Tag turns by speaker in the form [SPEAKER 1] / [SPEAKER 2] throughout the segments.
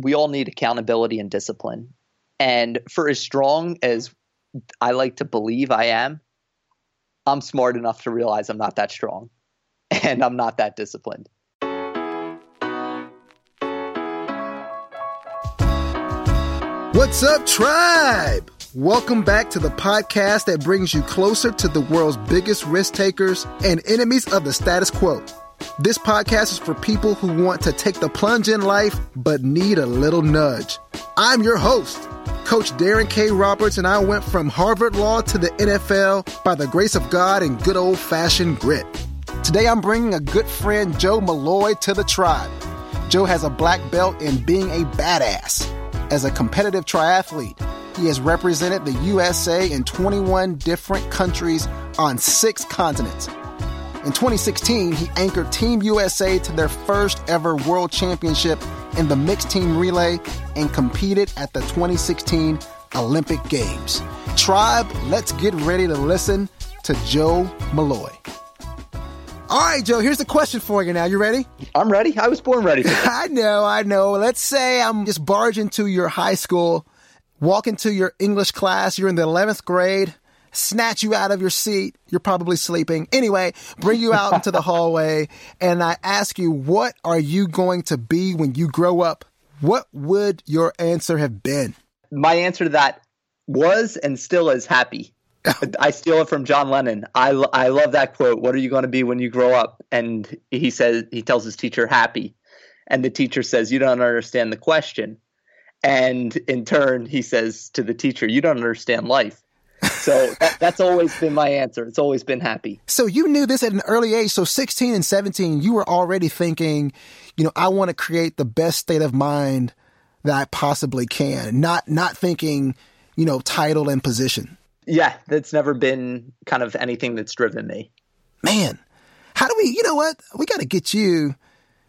[SPEAKER 1] we all need accountability and discipline. And for as strong as I like to believe I am, I'm smart enough to realize I'm not that strong and I'm not that disciplined.
[SPEAKER 2] What's up, tribe? Welcome back to the podcast that brings you closer to the world's biggest risk takers and enemies of the status quo. This podcast is for people who want to take the plunge in life but need a little nudge. I'm your host, Coach Darren K. Roberts, and I went from Harvard Law to the NFL by the grace of God and good old fashioned grit. Today I'm bringing a good friend, Joe Maloy, to the tribe. Joe has a black belt in being a badass. As a competitive triathlete, he has represented the USA in 21 different countries on six continents. In 2016, he anchored Team USA to their first ever world championship in the mixed team relay and competed at the 2016 Olympic Games. Tribe, let's get ready to listen to Joe Maloy. All right, Joe, here's the question for you now. You ready?
[SPEAKER 1] I'm ready. I was born ready.
[SPEAKER 2] I know, I know. Let's say I'm just barging into your high school, walking to your English class, you're in the 11th grade snatch you out of your seat. You're probably sleeping. Anyway, bring you out into the hallway and I ask you, what are you going to be when you grow up? What would your answer have been?
[SPEAKER 1] My answer to that was and still is happy. I steal it from John Lennon. I, I love that quote. What are you going to be when you grow up? And he says he tells his teacher happy, and the teacher says you don't understand the question, and in turn he says to the teacher you don't understand life. So that, that's always been my answer. It's always been happy.
[SPEAKER 2] So you knew this at an early age. So 16 and 17, you were already thinking, you know, I want to create the best state of mind that I possibly can. Not not thinking, you know, title and position.
[SPEAKER 1] Yeah, that's never been kind of anything that's driven me.
[SPEAKER 2] Man, how do we? You know what? We got to get you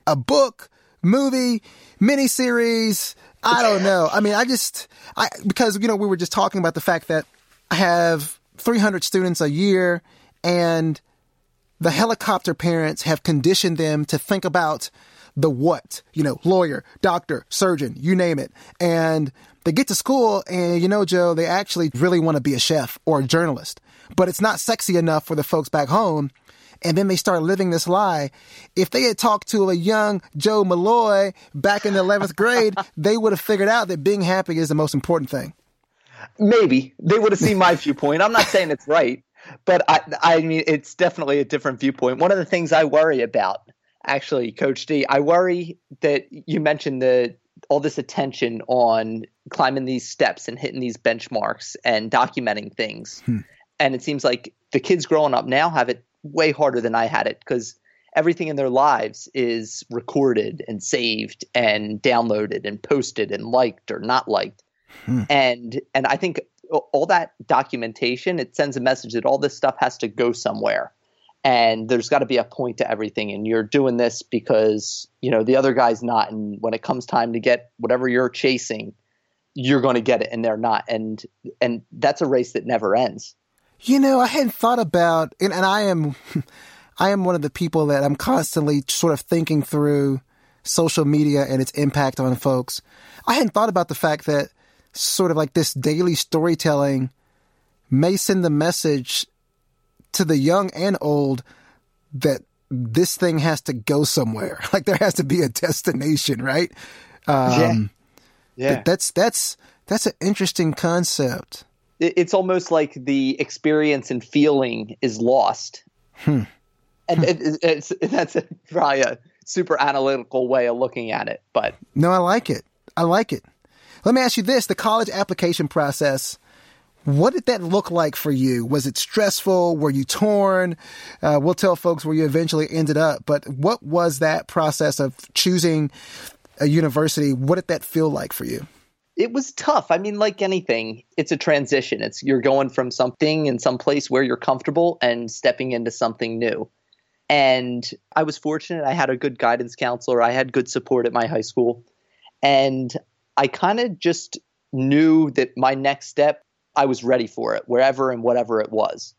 [SPEAKER 2] a book, movie, miniseries. I don't know. I mean, I just I because you know we were just talking about the fact that I have 300 students a year, and the helicopter parents have conditioned them to think about the what, you know, lawyer, doctor, surgeon, you name it. And they get to school and, you know, Joe, they actually really want to be a chef or a journalist, but it's not sexy enough for the folks back home. And then they start living this lie. If they had talked to a young Joe Maloy back in the 11th grade, they would have figured out that being happy is the most important thing.
[SPEAKER 1] Maybe they would have seen my viewpoint. I'm not saying it's right, but I, I mean, it's definitely a different viewpoint. One of the things I worry about, actually, Coach D, I worry that you mentioned the all this attention on climbing these steps and hitting these benchmarks and documenting things. Hmm. And it seems like the kids growing up now have it way harder than I had it because everything in their lives is recorded and saved and downloaded and posted and liked or not liked. Hmm. And and I think all that documentation it sends a message that all this stuff has to go somewhere. And there's got to be a point to everything and you're doing this because, you know, the other guy's not and when it comes time to get whatever you're chasing, you're going to get it and they're not and and that's a race that never ends.
[SPEAKER 2] You know, I hadn't thought about and, and I am I am one of the people that I'm constantly sort of thinking through social media and its impact on folks. I hadn't thought about the fact that sort of like this daily storytelling may send the message to the young and old that this thing has to go somewhere. Like there has to be a destination, right?
[SPEAKER 1] Um, yeah.
[SPEAKER 2] yeah. That's that's that's an interesting concept.
[SPEAKER 1] It's almost like the experience and feeling is lost. Hmm. And it, it's, that's a, probably a super analytical way of looking at it, but
[SPEAKER 2] no, I like it. I like it. Let me ask you this the college application process. What did that look like for you? Was it stressful? Were you torn? Uh, we'll tell folks where you eventually ended up, but what was that process of choosing a university? What did that feel like for you?
[SPEAKER 1] It was tough. I mean, like anything, it's a transition. It's you're going from something in some place where you're comfortable and stepping into something new. And I was fortunate. I had a good guidance counselor. I had good support at my high school. And I kind of just knew that my next step, I was ready for it, wherever and whatever it was.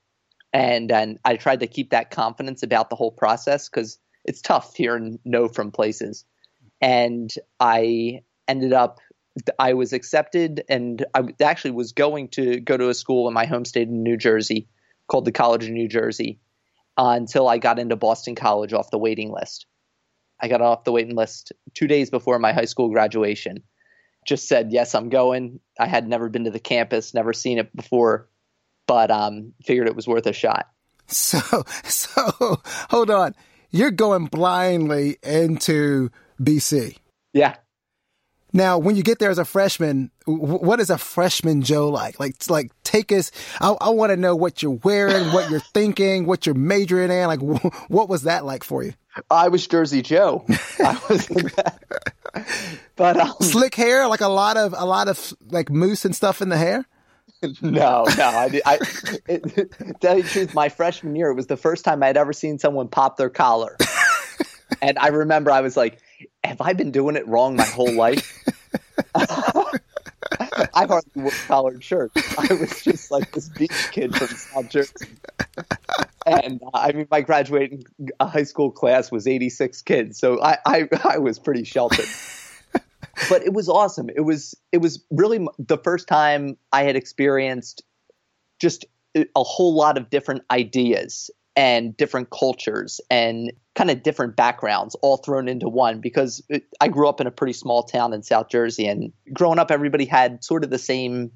[SPEAKER 1] And and I tried to keep that confidence about the whole process because it's tough hearing no from places. And I ended up I was accepted, and I actually was going to go to a school in my home state in New Jersey called the College of New Jersey uh, until I got into Boston College off the waiting list. I got off the waiting list two days before my high school graduation. Just said, yes, I'm going. I had never been to the campus, never seen it before, but um, figured it was worth a shot.
[SPEAKER 2] So, so hold on. You're going blindly into BC.
[SPEAKER 1] Yeah.
[SPEAKER 2] Now, when you get there as a freshman, what is a freshman Joe like? Like, like take us. I, I want to know what you're wearing, what you're thinking, what you're majoring in. Like, what was that like for you?
[SPEAKER 1] I was Jersey Joe. I was,
[SPEAKER 2] but um, slick hair, like a lot of a lot of like mousse and stuff in the hair.
[SPEAKER 1] No, no. I, I it, tell you the truth, my freshman year, it was the first time I'd ever seen someone pop their collar, and I remember I was like have I been doing it wrong my whole life? I hardly wore collared shirts. I was just like this beach kid from South Jersey. And uh, I mean, my graduating uh, high school class was 86 kids, so I, I, I was pretty sheltered. but it was awesome. It was it was really the first time I had experienced just a whole lot of different ideas and different cultures and kind of different backgrounds all thrown into one because it, I grew up in a pretty small town in South Jersey and growing up everybody had sort of the same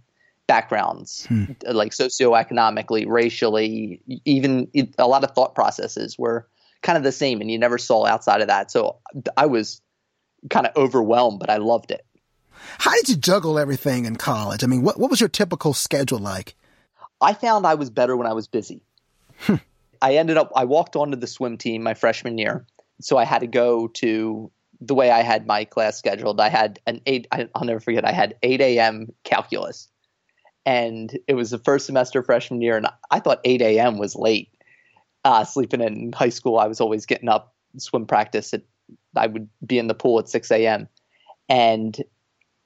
[SPEAKER 1] backgrounds hmm. like socioeconomically racially even a lot of thought processes were kind of the same and you never saw outside of that so I was kind of overwhelmed but I loved it
[SPEAKER 2] how did you juggle everything in college I mean what what was your typical schedule like
[SPEAKER 1] I found I was better when I was busy hmm. I ended up I walked onto the swim team my freshman year, so I had to go to the way I had my class scheduled. I had an eight. I'll never forget. I had eight a.m. calculus, and it was the first semester freshman year, and I thought eight a.m. was late. Uh, sleeping in high school, I was always getting up swim practice. At, I would be in the pool at six a.m. and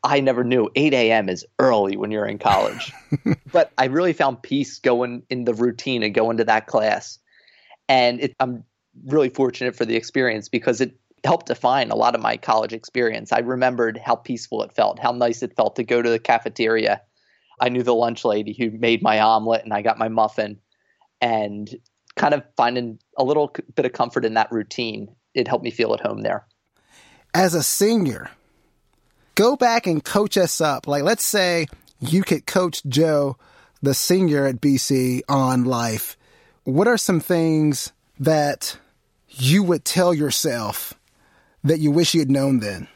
[SPEAKER 1] I never knew 8 a.m. is early when you're in college. but I really found peace going in the routine and going to that class. And it, I'm really fortunate for the experience because it helped define a lot of my college experience. I remembered how peaceful it felt, how nice it felt to go to the cafeteria. I knew the lunch lady who made my omelet and I got my muffin and kind of finding a little bit of comfort in that routine. It helped me feel at home there.
[SPEAKER 2] As a senior, go back and coach us up. Like, let's say you could coach Joe, the senior at BC, on life what are some things that you would tell yourself that you wish you had known then?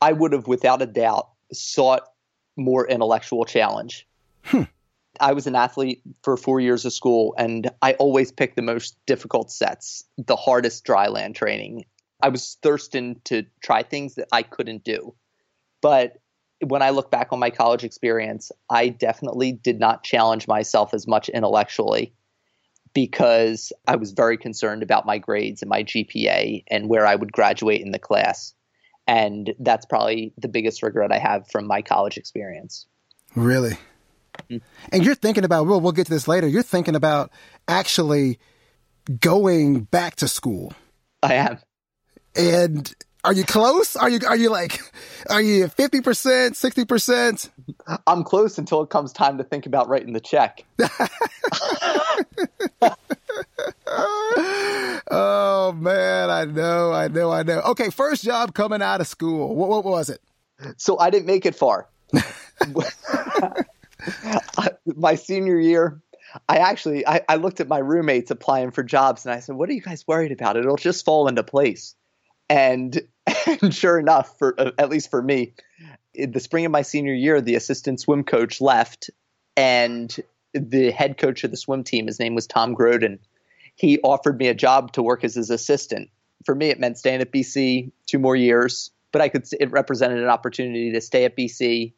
[SPEAKER 1] I would have, without a doubt, sought more intellectual challenge. Hmm. I was an athlete for four years of school, and I always picked the most difficult sets, the hardest dry land training. I was thirsting to try things that I couldn't do. But when I look back on my college experience, I definitely did not challenge myself as much intellectually because I was very concerned about my grades and my GPA and where I would graduate in the class. And that's probably the biggest regret I have from my college experience.
[SPEAKER 2] Really? Mm-hmm. And you're thinking about, well, we'll get to this later. You're thinking about actually going back to school.
[SPEAKER 1] I am.
[SPEAKER 2] And are you close? Are you are you like are you 50%, 60%?
[SPEAKER 1] I'm close until it comes time to think about writing the check.
[SPEAKER 2] oh man, I know, I know, I know. Okay, first job coming out of school. What, what was it?
[SPEAKER 1] So I didn't make it far. my senior year, I actually I, I, looked at my roommates applying for jobs and I said, "What are you guys worried about? It'll just fall into place." And, and sure enough, for uh, at least for me, in the spring of my senior year, the assistant swim coach left, and the head coach of the swim team, his name was Tom Groden, he offered me a job to work as his assistant. For me, it meant staying at BC two more years, but I could. It represented an opportunity to stay at BC,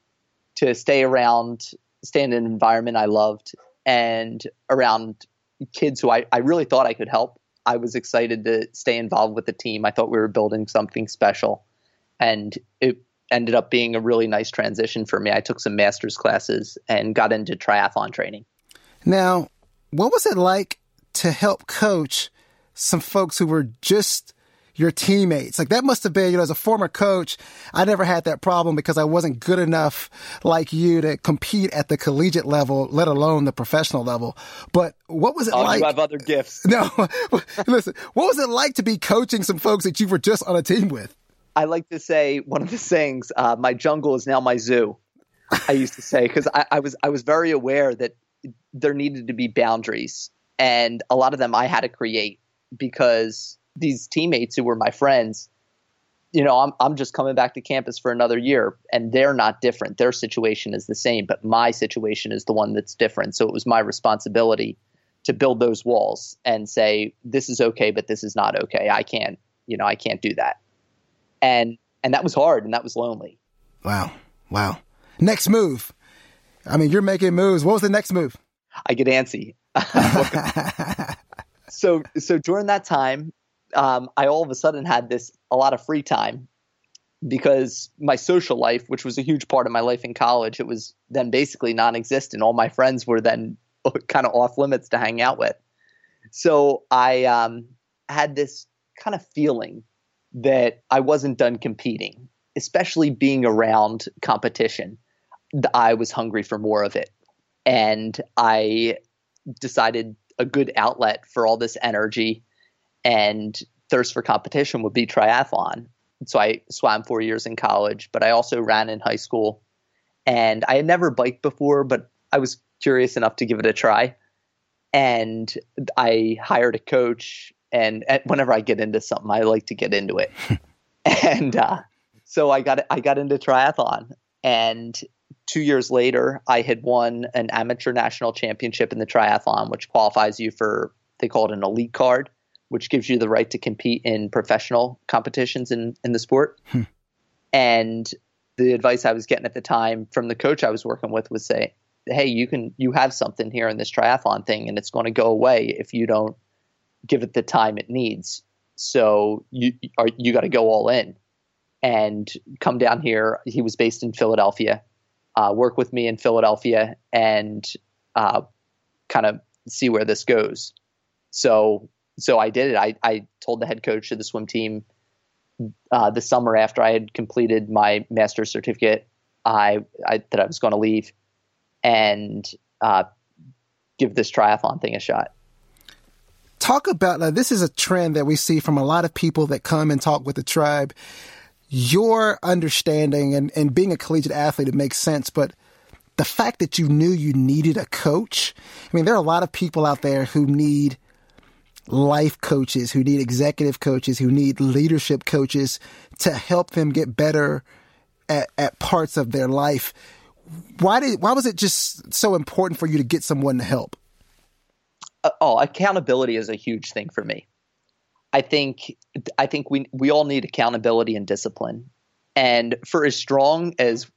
[SPEAKER 1] to stay around, stay in an environment I loved, and around kids who I, I really thought I could help. I was excited to stay involved with the team. I thought we were building something special, and it ended up being a really nice transition for me. I took some master's classes and got into triathlon training.
[SPEAKER 2] Now, what was it like to help coach some folks who were just your teammates. Like that must have been, you know, as a former coach, I never had that problem because I wasn't good enough like you to compete at the collegiate level, let alone the professional level. But what was it
[SPEAKER 1] oh,
[SPEAKER 2] like?
[SPEAKER 1] You have other gifts.
[SPEAKER 2] No, listen, what was it like to be coaching some folks that you were just on a team with?
[SPEAKER 1] I like to say one of the sayings, uh, my jungle is now my zoo. I used to say, because I, I was, I was very aware that there needed to be boundaries and a lot of them I had to create because these teammates who were my friends, you know, I'm I'm just coming back to campus for another year and they're not different. Their situation is the same, but my situation is the one that's different. So it was my responsibility to build those walls and say this is okay, but this is not okay. I can't, you know, I can't do that. And and that was hard and that was lonely.
[SPEAKER 2] Wow. Wow. Next move. I mean, you're making moves. What was the next move?
[SPEAKER 1] I get antsy. so so during that time, um, I all of a sudden had this a lot of free time because my social life, which was a huge part of my life in college, it was then basically non-existent. All my friends were then kind of off limits to hang out with. So I um, had this kind of feeling that I wasn't done competing, especially being around competition. I was hungry for more of it. And I decided a good outlet for all this energy and thirst for competition would be triathlon. So I swam four years in college, but I also ran in high school. And I had never biked before, but I was curious enough to give it a try. And I hired a coach. And whenever I get into something, I like to get into it. and uh, so I got I got into triathlon, and two years later, I had won an amateur national championship in the triathlon, which qualifies you for, they call it an elite card, which gives you the right to compete in professional competitions in, in the sport. Hmm. And the advice I was getting at the time from the coach I was working with was say, hey, you can, you have something here in this triathlon thing and it's going to go away if you don't give it the time it needs. So you are, you got to go all in and come down here. He was based in Philadelphia uh, work with me in Philadelphia and uh, kind of see where this goes. So so I did it. I, I told the head coach of the swim team uh, the summer after I had completed my master's certificate, I, I that I was going to leave and uh, give this triathlon thing a shot.
[SPEAKER 2] Talk about now. This is a trend that we see from a lot of people that come and talk with the tribe your understanding and, and being a collegiate athlete, it makes sense. But the fact that you knew you needed a coach, I mean, there are a lot of people out there who need life coaches, who need executive coaches, who need leadership coaches to help them get better at, at parts of their life. Why did why was it just so important for you to get someone to help?
[SPEAKER 1] Uh, oh, accountability is a huge thing for me. I think I think we we all need accountability and discipline. And for as strong as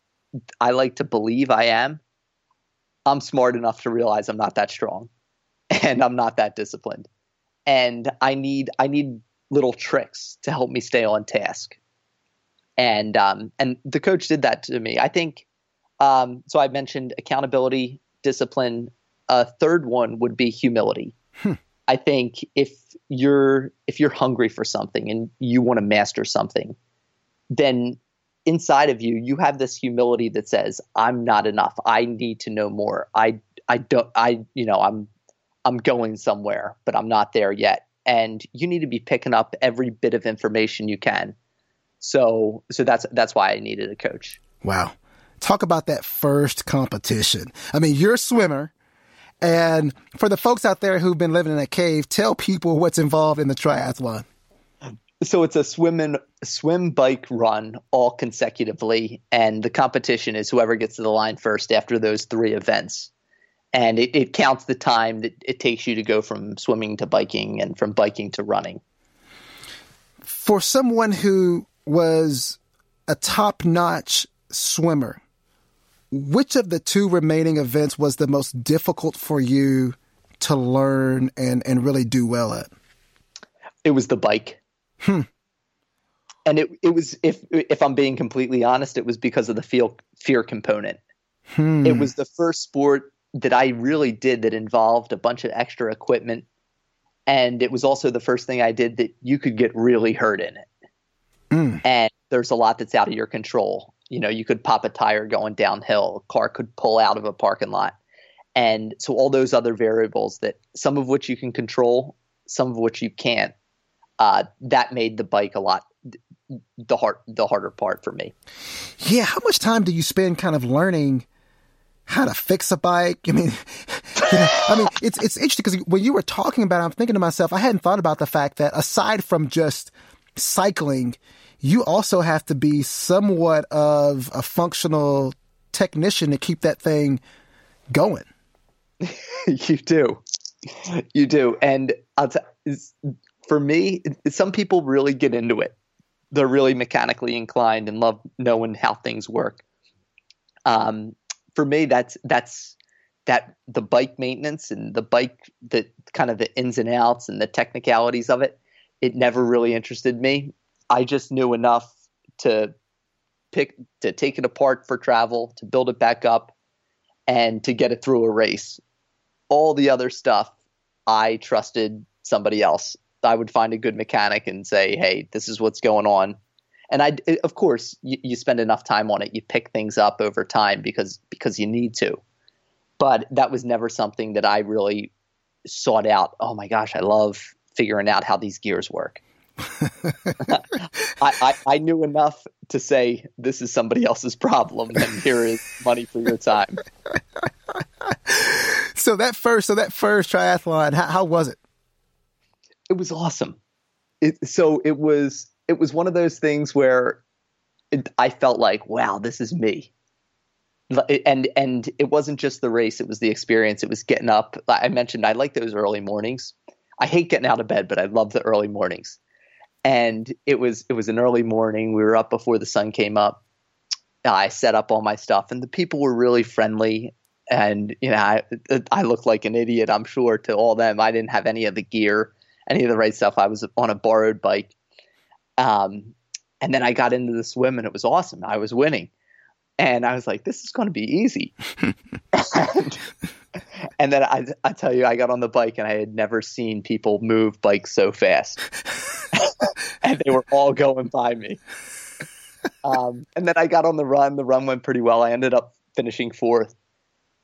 [SPEAKER 1] I like to believe I am, I'm smart enough to realize I'm not that strong and I'm not that disciplined. And I need I need little tricks to help me stay on task. And um, and the coach did that to me. I think um, so. I mentioned accountability, discipline. A third one would be humility. Hmm. I think if you're if you're hungry for something and you want to master something, then inside of you you have this humility that says I'm not enough. I need to know more. I I don't I you know I'm I'm going somewhere, but I'm not there yet. And you need to be picking up every bit of information you can. So so that's that's why I needed a coach.
[SPEAKER 2] Wow. Talk about that first competition. I mean, you're a swimmer and for the folks out there who've been living in a cave, tell people what's involved in the triathlon.
[SPEAKER 1] So it's a swim and swim, bike, run all consecutively, and the competition is whoever gets to the line first after those three events. And it, it counts the time that it takes you to go from swimming to biking and from biking to running.
[SPEAKER 2] For someone who was a top notch swimmer, which of the two remaining events was the most difficult for you to learn and, and really do well at?
[SPEAKER 1] It was the bike. Hmm. And it, it was if if I'm being completely honest, it was because of the fear fear component. Hmm. It was the first sport that I really did that involved a bunch of extra equipment and it was also the first thing I did that you could get really hurt in it. Mm. And there's a lot that's out of your control. You know, you could pop a tire going downhill, a car could pull out of a parking lot. And so all those other variables that some of which you can control, some of which you can't, uh, that made the bike a lot the hard the harder part for me.
[SPEAKER 2] Yeah, how much time do you spend kind of learning how to fix a bike? I mean, I mean, it's it's interesting because when you were talking about it, I'm thinking to myself, I hadn't thought about the fact that aside from just cycling, you also have to be somewhat of a functional technician to keep that thing going.
[SPEAKER 1] you do, you do, and t- for me, some people really get into it they're really mechanically inclined and love knowing how things work. Um, for me, that's that's that the bike maintenance and the bike the kind of the ins and outs and the technicalities of it. It never really interested me. I just knew enough to pick to take it apart for travel, to build it back up, and to get it through a race. All the other stuff, I trusted somebody else. I would find a good mechanic and say, "Hey, this is what's going on." And I, of course, you, you spend enough time on it, you pick things up over time because because you need to. But that was never something that I really sought out. Oh my gosh, I love figuring out how these gears work. I, I, I, knew enough to say this is somebody else's problem, and here is money for your time.
[SPEAKER 2] so that first, so that first triathlon, how, how was it?
[SPEAKER 1] it was awesome. It, so it was it was one of those things where it, I felt like, wow, this is me. And and it wasn't just the race; it was the experience. It was getting up. I mentioned I like those early mornings. I hate getting out of bed, but I love the early mornings. And it was it was an early morning. We were up before the sun came up. I set up all my stuff, and the people were really friendly. And you know, I I looked like an idiot, I'm sure, to all them. I didn't have any of the gear any of the right stuff. I was on a borrowed bike. Um, and then I got into the swim and it was awesome. I was winning. And I was like, this is going to be easy. and, and, then I, I tell you, I got on the bike and I had never seen people move bikes so fast. and they were all going by me. Um, and then I got on the run. The run went pretty well. I ended up finishing fourth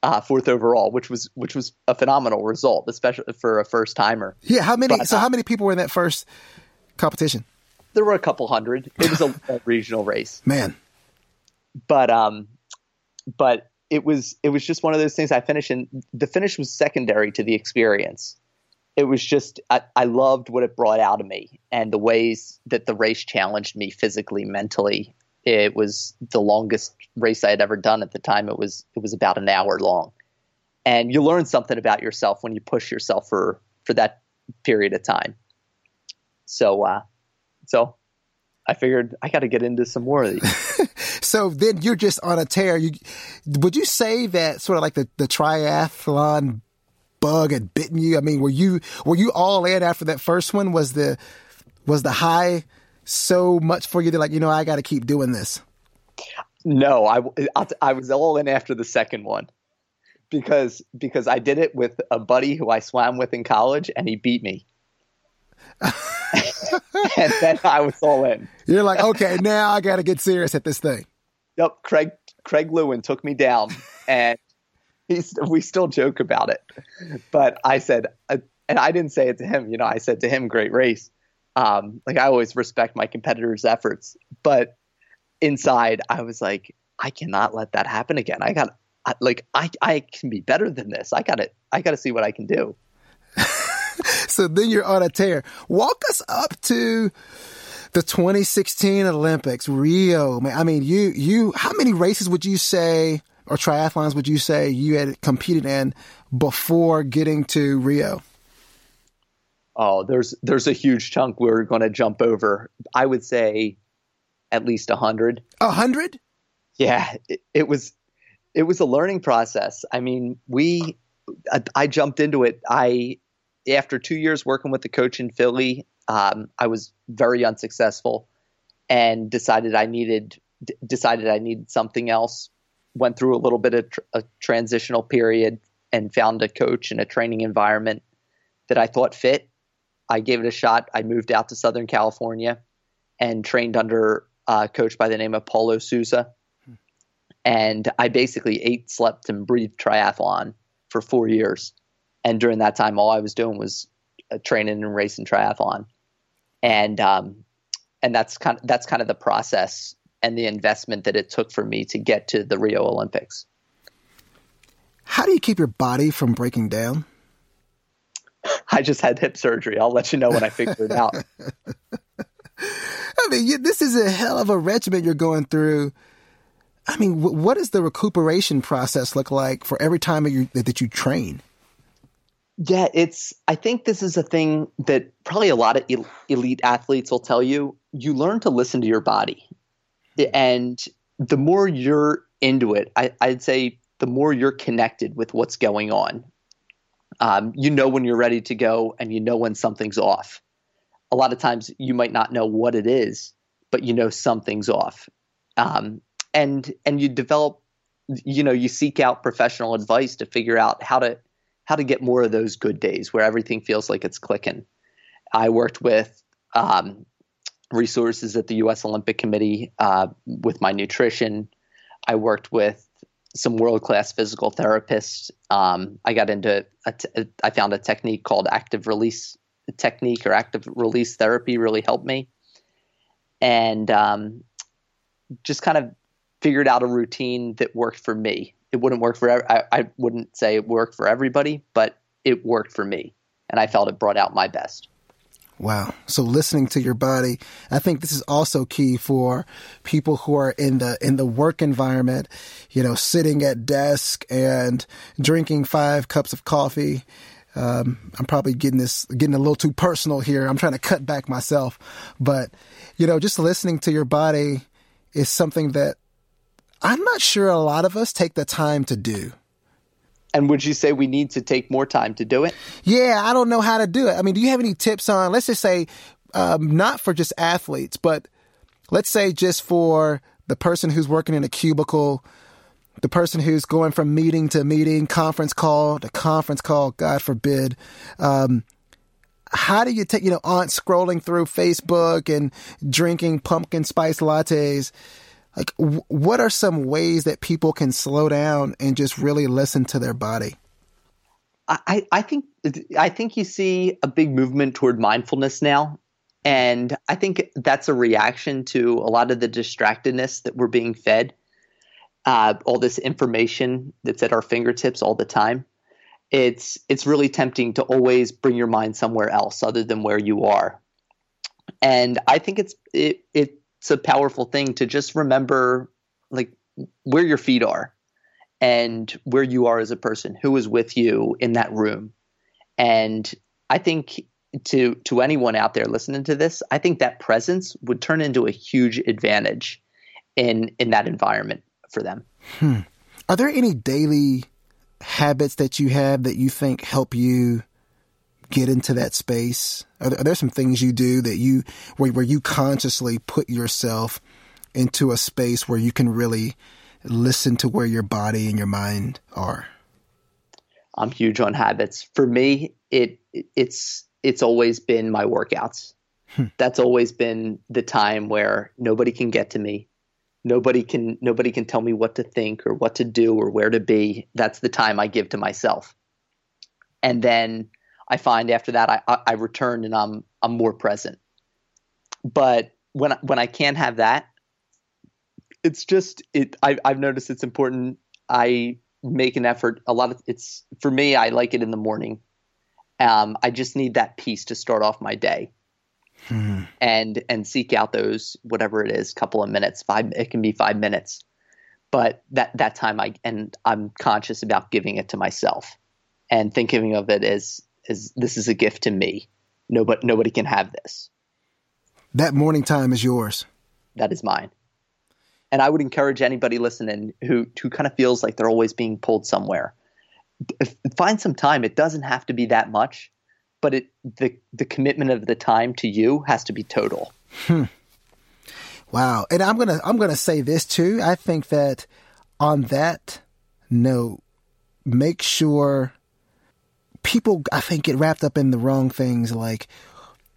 [SPEAKER 1] uh, fourth overall, which was which was a phenomenal result, especially for a first timer.
[SPEAKER 2] Yeah, how many? But, so uh, how many people were in that first competition?
[SPEAKER 1] There were a couple hundred. It was a, a regional race.
[SPEAKER 2] Man,
[SPEAKER 1] but um, but it was it was just one of those things. I finished, and the finish was secondary to the experience. It was just I, I loved what it brought out of me and the ways that the race challenged me physically, mentally, it was the longest race I had ever done at the time. It was it was about an hour long, and you learn something about yourself when you push yourself for for that period of time. So, uh, so I figured I got to get into some more of these.
[SPEAKER 2] so then you're just on a tear. You would you say that sort of like the the triathlon bug had bitten you? I mean, were you were you all in after that first one? Was the was the high so much for you to like, you know, I got to keep doing this?
[SPEAKER 1] No, I, I was all in after the second one because because I did it with a buddy who I swam with in college and he beat me. and then I was all in.
[SPEAKER 2] You're like, okay, now I got to get serious at this thing.
[SPEAKER 1] Yep, Craig Craig Lewin took me down, and we still joke about it. But I said, uh, and I didn't say it to him. You know, I said to him, "Great race." Um, like I always respect my competitors' efforts, but inside I was like, I cannot let that happen again. I got like I I can be better than this. I got to I got to see what I can do.
[SPEAKER 2] so then you're on a tear. Walk us up to the 2016 Olympics, Rio. I mean, you you how many races would you say or triathlons would you say you had competed in before getting to Rio?
[SPEAKER 1] oh, there's there's a huge chunk we're going to jump over. I would say at least a hundred.
[SPEAKER 2] A hundred?
[SPEAKER 1] Yeah, it, it, was it was a learning process. I mean, we I, I, jumped into it. I after two years working with the coach in Philly, um, I was very unsuccessful, and decided I needed d- decided I needed something else. Went through a little bit of tr- a transitional period and found a coach and a training environment that I thought fit I gave it a shot. I moved out to Southern California and trained under a coach by the name of Paulo Souza. And I basically ate, slept, and breathed triathlon for four years. And during that time, all I was doing was uh, training and racing triathlon. And um, and that's kind of that's kind of the process and the investment that it took for me to get to the Rio Olympics.
[SPEAKER 2] How do you keep your body from breaking down?
[SPEAKER 1] I just had hip surgery. I'll let you know when I figure it out.
[SPEAKER 2] I mean, you, this is a hell of a regimen you're going through. I mean, w- what does the recuperation process look like for every time that you, that you train?
[SPEAKER 1] Yeah, it's. I think this is a thing that probably a lot of elite athletes will tell you. You learn to listen to your body, and the more you're into it, I, I'd say the more you're connected with what's going on. Um, you know when you're ready to go, and you know when something's off. A lot of times, you might not know what it is, but you know something's off. Um, and and you develop, you know, you seek out professional advice to figure out how to how to get more of those good days where everything feels like it's clicking. I worked with um, resources at the U.S. Olympic Committee uh, with my nutrition. I worked with some world class physical therapists. Um, I got into, I found a technique called active release technique or active release therapy really helped me. And um, just kind of figured out a routine that worked for me. It wouldn't work for, I, I wouldn't say it worked for everybody, but it worked for me. And I felt it brought out my best.
[SPEAKER 2] Wow. So listening to your body, I think this is also key for people who are in the in the work environment, you know, sitting at desk and drinking five cups of coffee. Um, I'm probably getting this getting a little too personal here. I'm trying to cut back myself, but you know, just listening to your body is something that I'm not sure a lot of us take the time to do.
[SPEAKER 1] And would you say we need to take more time to do it?
[SPEAKER 2] Yeah, I don't know how to do it. I mean, do you have any tips on, let's just say, um, not for just athletes, but let's say just for the person who's working in a cubicle, the person who's going from meeting to meeting, conference call to conference call, God forbid. Um, how do you take, you know, aunt scrolling through Facebook and drinking pumpkin spice lattes? Like w- what are some ways that people can slow down and just really listen to their body
[SPEAKER 1] I, I think I think you see a big movement toward mindfulness now. And I think that's a reaction to a lot of the distractedness that we're being fed. Uh, all this information that's at our fingertips all the time. It's it's really tempting to always bring your mind somewhere else other than where you are. And I think it's it, it it's a powerful thing to just remember like where your feet are and where you are as a person, who is with you in that room. And I think to to anyone out there listening to this, I think that presence would turn into a huge advantage in in that environment for them.
[SPEAKER 2] Hmm. Are there any daily habits that you have that you think help you get into that space? Are there, are there some things you do that you where, where you consciously put yourself into a space where you can really listen to where your body and your mind are?
[SPEAKER 1] I'm huge on habits. For me, it it's it's always been my workouts. Hmm. That's always been the time where nobody can get to me. Nobody can nobody can tell me what to think or what to do or where to be. That's the time I give to myself. And then I find after that I, I return and I'm I'm more present. But when when I can't have that, it's just it. I, I've noticed it's important. I make an effort. A lot of it's for me. I like it in the morning. Um, I just need that peace to start off my day, hmm. and and seek out those whatever it is, couple of minutes. Five. It can be five minutes, but that that time I and I'm conscious about giving it to myself, and thinking of it as is this is a gift to me. Nobody nobody can have this.
[SPEAKER 2] That morning time is yours.
[SPEAKER 1] That is mine. And I would encourage anybody listening who who kind of feels like they're always being pulled somewhere. Find some time. It doesn't have to be that much, but it the the commitment of the time to you has to be total.
[SPEAKER 2] Hmm. Wow. And I'm gonna I'm gonna say this too. I think that on that note, make sure people, I think, get wrapped up in the wrong things like,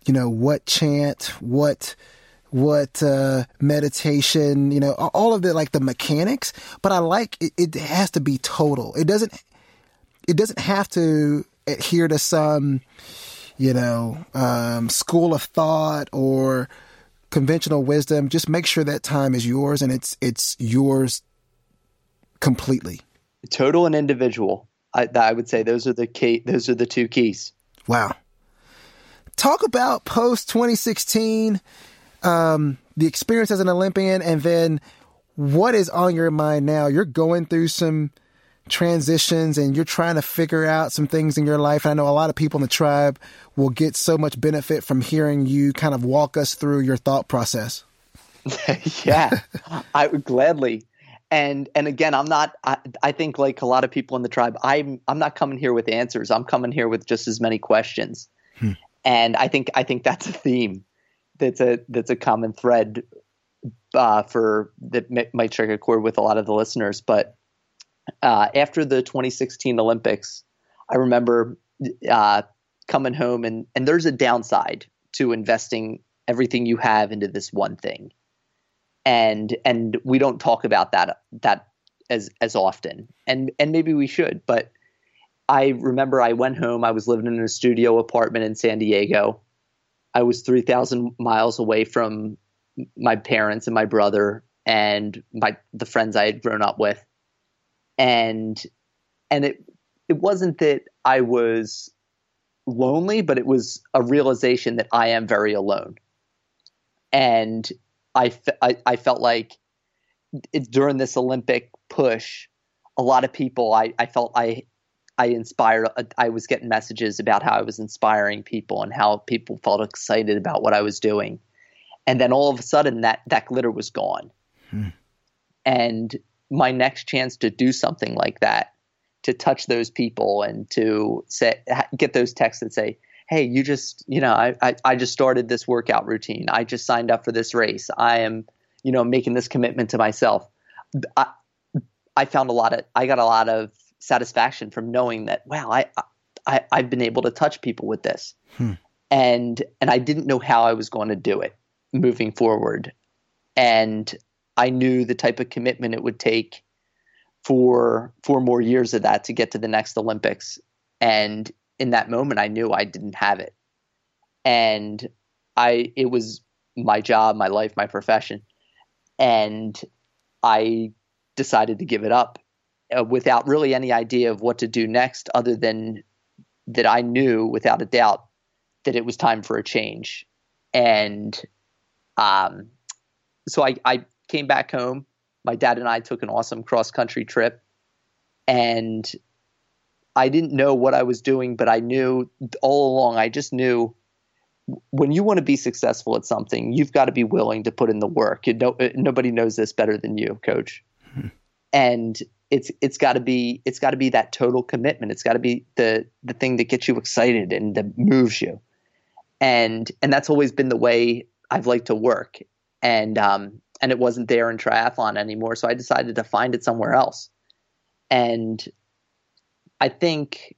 [SPEAKER 2] you know, what chant, what what uh, meditation, you know, all of the like the mechanics. But I like it, it has to be total. It doesn't it doesn't have to adhere to some you know um, school of thought or conventional wisdom. Just make sure that time is yours and it's it's yours completely.
[SPEAKER 1] Total and individual. I, I would say those are the key. Those are the two keys.
[SPEAKER 2] Wow. Talk about post 2016, um, the experience as an Olympian, and then what is on your mind now? You're going through some transitions and you're trying to figure out some things in your life. And I know a lot of people in the tribe will get so much benefit from hearing you kind of walk us through your thought process.
[SPEAKER 1] yeah, I would gladly. And and again, I'm not. I, I think like a lot of people in the tribe, I'm I'm not coming here with answers. I'm coming here with just as many questions. Hmm. And I think I think that's a theme. That's a that's a common thread uh, for that might strike a chord with a lot of the listeners. But uh, after the 2016 Olympics, I remember uh, coming home and and there's a downside to investing everything you have into this one thing, and and we don't talk about that that as as often, and and maybe we should, but. I remember I went home. I was living in a studio apartment in San Diego. I was 3,000 miles away from my parents and my brother and my the friends I had grown up with and and it it wasn't that I was lonely, but it was a realization that I am very alone, and I I, I felt like it, during this Olympic push, a lot of people I I felt I I inspired. I was getting messages about how I was inspiring people and how people felt excited about what I was doing, and then all of a sudden that that glitter was gone, hmm. and my next chance to do something like that, to touch those people and to say, get those texts that say, Hey, you just, you know, I, I, I just started this workout routine. I just signed up for this race. I am, you know, making this commitment to myself. I, I found a lot of, I got a lot of satisfaction from knowing that, wow, I, I, I've been able to touch people with this. Hmm. And, and I didn't know how I was going to do it moving forward. And I knew the type of commitment it would take for four more years of that to get to the next Olympics. And in that moment, I knew I didn't have it. And I, it was my job, my life, my profession. And I decided to give it up uh, without really any idea of what to do next, other than that I knew without a doubt that it was time for a change. And um, so I, I came back home. My dad and I took an awesome cross country trip, and I didn't know what I was doing, but I knew all along. I just knew when you want to be successful at something, you've got to be willing to put in the work. You know, nobody knows this better than you, Coach. Hmm. And it's it's got to be it's got to be that total commitment. It's got to be the the thing that gets you excited and that moves you. And and that's always been the way I've liked to work. And um, and it wasn't there in triathlon anymore. So I decided to find it somewhere else. And I think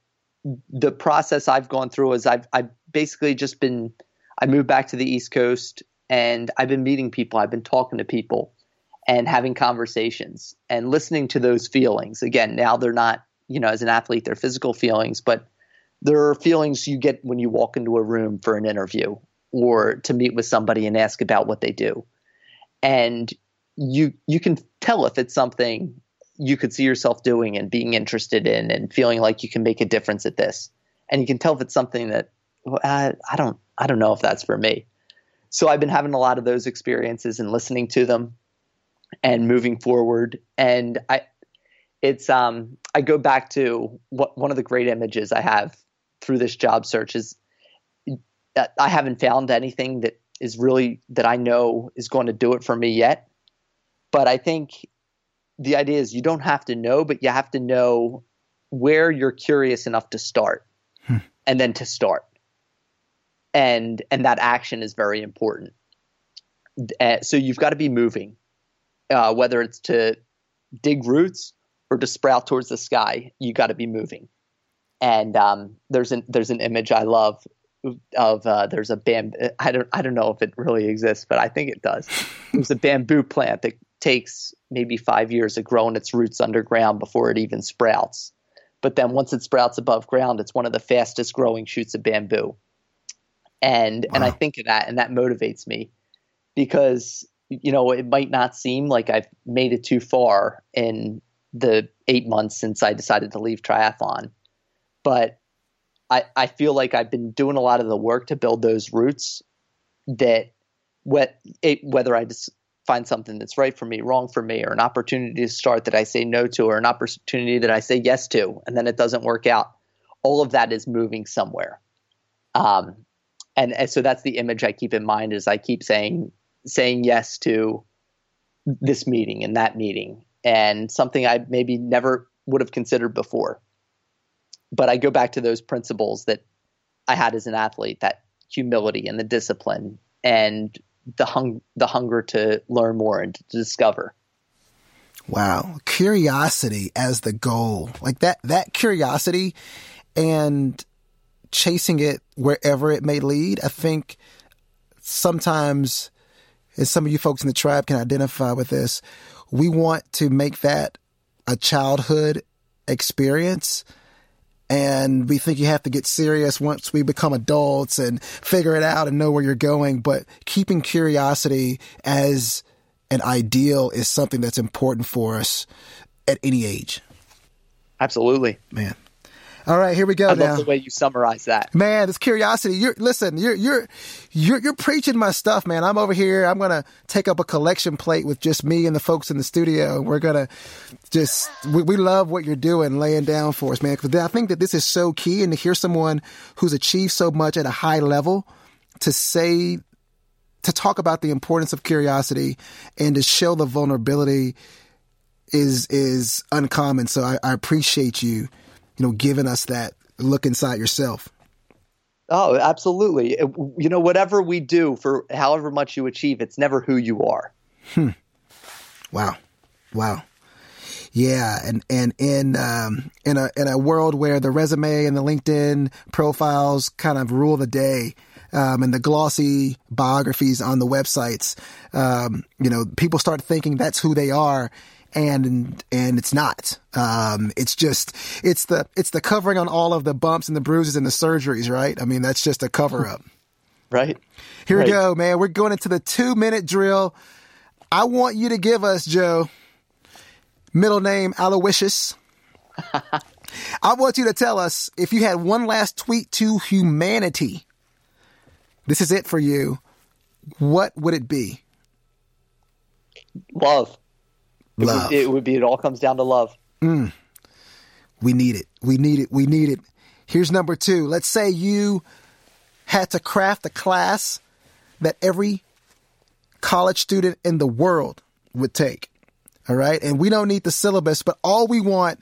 [SPEAKER 1] the process I've gone through is I've I've basically just been I moved back to the East Coast and I've been meeting people, I've been talking to people and having conversations and listening to those feelings. Again, now they're not, you know, as an athlete, they're physical feelings, but there are feelings you get when you walk into a room for an interview or to meet with somebody and ask about what they do and you you can tell if it's something you could see yourself doing and being interested in and feeling like you can make a difference at this. And you can tell if it's something that well, I, I don't i don't know if that's for me. So i've been having a lot of those experiences and listening to them and moving forward. And i it's um i go back to what one of the great images i have through this job search is that i haven't found anything that is really that I know is going to do it for me yet. But I think the idea is you don't have to know, but you have to know where you're curious enough to start hmm. and then to start. And and that action is very important. Uh, so you've got to be moving, uh, whether it's to dig roots or to sprout towards the sky. You got to be moving. And um, there's an there's an image I love of uh, there's a bamboo. I don't I don't know if it really exists, but I think it does. There's a bamboo plant that takes maybe five years of growing its roots underground before it even sprouts. But then once it sprouts above ground, it's one of the fastest growing shoots of bamboo. And wow. and I think of that and that motivates me because you know it might not seem like I've made it too far in the eight months since I decided to leave triathlon, but I, I feel like I've been doing a lot of the work to build those roots that what it, whether I just find something that's right for me, wrong for me, or an opportunity to start that I say no to, or an opportunity that I say yes to, and then it doesn't work out. All of that is moving somewhere. Um, and, and so that's the image I keep in mind is I keep saying saying yes to this meeting and that meeting and something I maybe never would have considered before. But I go back to those principles that I had as an athlete, that humility and the discipline and the hung the hunger to learn more and to discover.
[SPEAKER 2] Wow. Curiosity as the goal. Like that that curiosity and chasing it wherever it may lead. I think sometimes as some of you folks in the tribe can identify with this, we want to make that a childhood experience and we think you have to get serious once we become adults and figure it out and know where you're going. But keeping curiosity as an ideal is something that's important for us at any age.
[SPEAKER 1] Absolutely.
[SPEAKER 2] Man. All right, here we go.
[SPEAKER 1] I
[SPEAKER 2] now.
[SPEAKER 1] love the way you summarize that.
[SPEAKER 2] Man, this curiosity. You're listen. You're you're you're you're preaching my stuff, man. I'm over here. I'm gonna take up a collection plate with just me and the folks in the studio. We're gonna just we, we love what you're doing, laying down for us, man. Because I think that this is so key, and to hear someone who's achieved so much at a high level to say to talk about the importance of curiosity and to show the vulnerability is is uncommon. So I, I appreciate you you know, giving us that look inside yourself.
[SPEAKER 1] Oh, absolutely. You know, whatever we do for however much you achieve, it's never who you are.
[SPEAKER 2] Hmm. Wow. Wow. Yeah, and and in um, in a in a world where the resume and the LinkedIn profiles kind of rule the day, um, and the glossy biographies on the websites, um, you know, people start thinking that's who they are, and and it's not. Um, it's just it's the it's the covering on all of the bumps and the bruises and the surgeries, right? I mean, that's just a cover up.
[SPEAKER 1] right.
[SPEAKER 2] Here
[SPEAKER 1] right.
[SPEAKER 2] we go, man. We're going into the two minute drill. I want you to give us Joe middle name Aloysius. I want you to tell us if you had one last tweet to humanity. This is it for you. What would it be?
[SPEAKER 1] Love.
[SPEAKER 2] Love.
[SPEAKER 1] It would, it would be. It all comes down to love.
[SPEAKER 2] Mm. We need it. We need it. We need it. Here's number two. Let's say you had to craft a class that every college student in the world would take. All right. And we don't need the syllabus, but all we want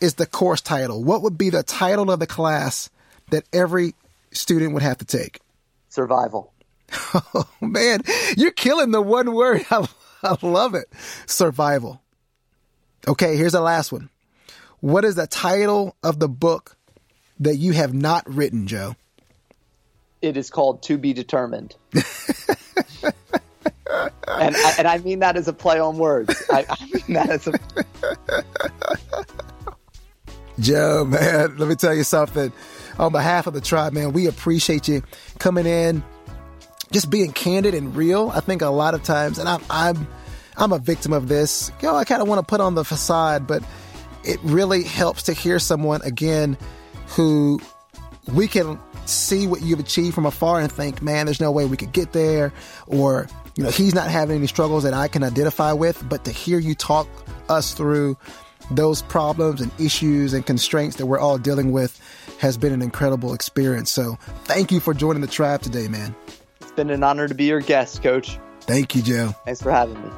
[SPEAKER 2] is the course title. What would be the title of the class that every student would have to take?
[SPEAKER 1] Survival.
[SPEAKER 2] Oh, man. You're killing the one word. I love it. Survival. Okay, here's the last one. What is the title of the book that you have not written, Joe?
[SPEAKER 1] It is called To Be Determined. and, I, and I mean that as a play on words. I, I mean that as a.
[SPEAKER 2] Joe, man, let me tell you something. On behalf of the tribe, man, we appreciate you coming in just being candid and real. I think a lot of times, and I'm I'm I'm a victim of this. You know, I kind of want to put on the facade, but it really helps to hear someone again who we can see what you've achieved from afar and think, man, there's no way we could get there, or you know, he's not having any struggles that I can identify with. But to hear you talk us through those problems and issues and constraints that we're all dealing with has been an incredible experience. So thank you for joining the tribe today, man
[SPEAKER 1] been an honor to be your guest, Coach.
[SPEAKER 2] Thank you, Joe.
[SPEAKER 1] Thanks for having me.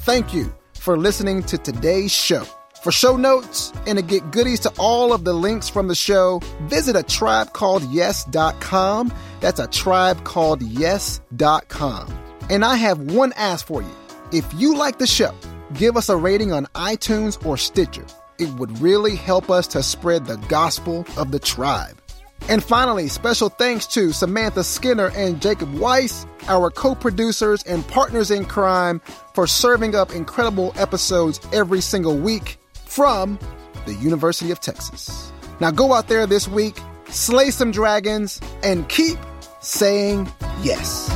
[SPEAKER 2] Thank you for listening to today's show. For show notes and to get goodies to all of the links from the show, visit a tribe called yes.com. That's a tribe called yes.com. And I have one ask for you. If you like the show, give us a rating on iTunes or Stitcher. It would really help us to spread the gospel of the tribe. And finally, special thanks to Samantha Skinner and Jacob Weiss, our co producers and partners in crime, for serving up incredible episodes every single week from the University of Texas. Now go out there this week, slay some dragons, and keep saying yes.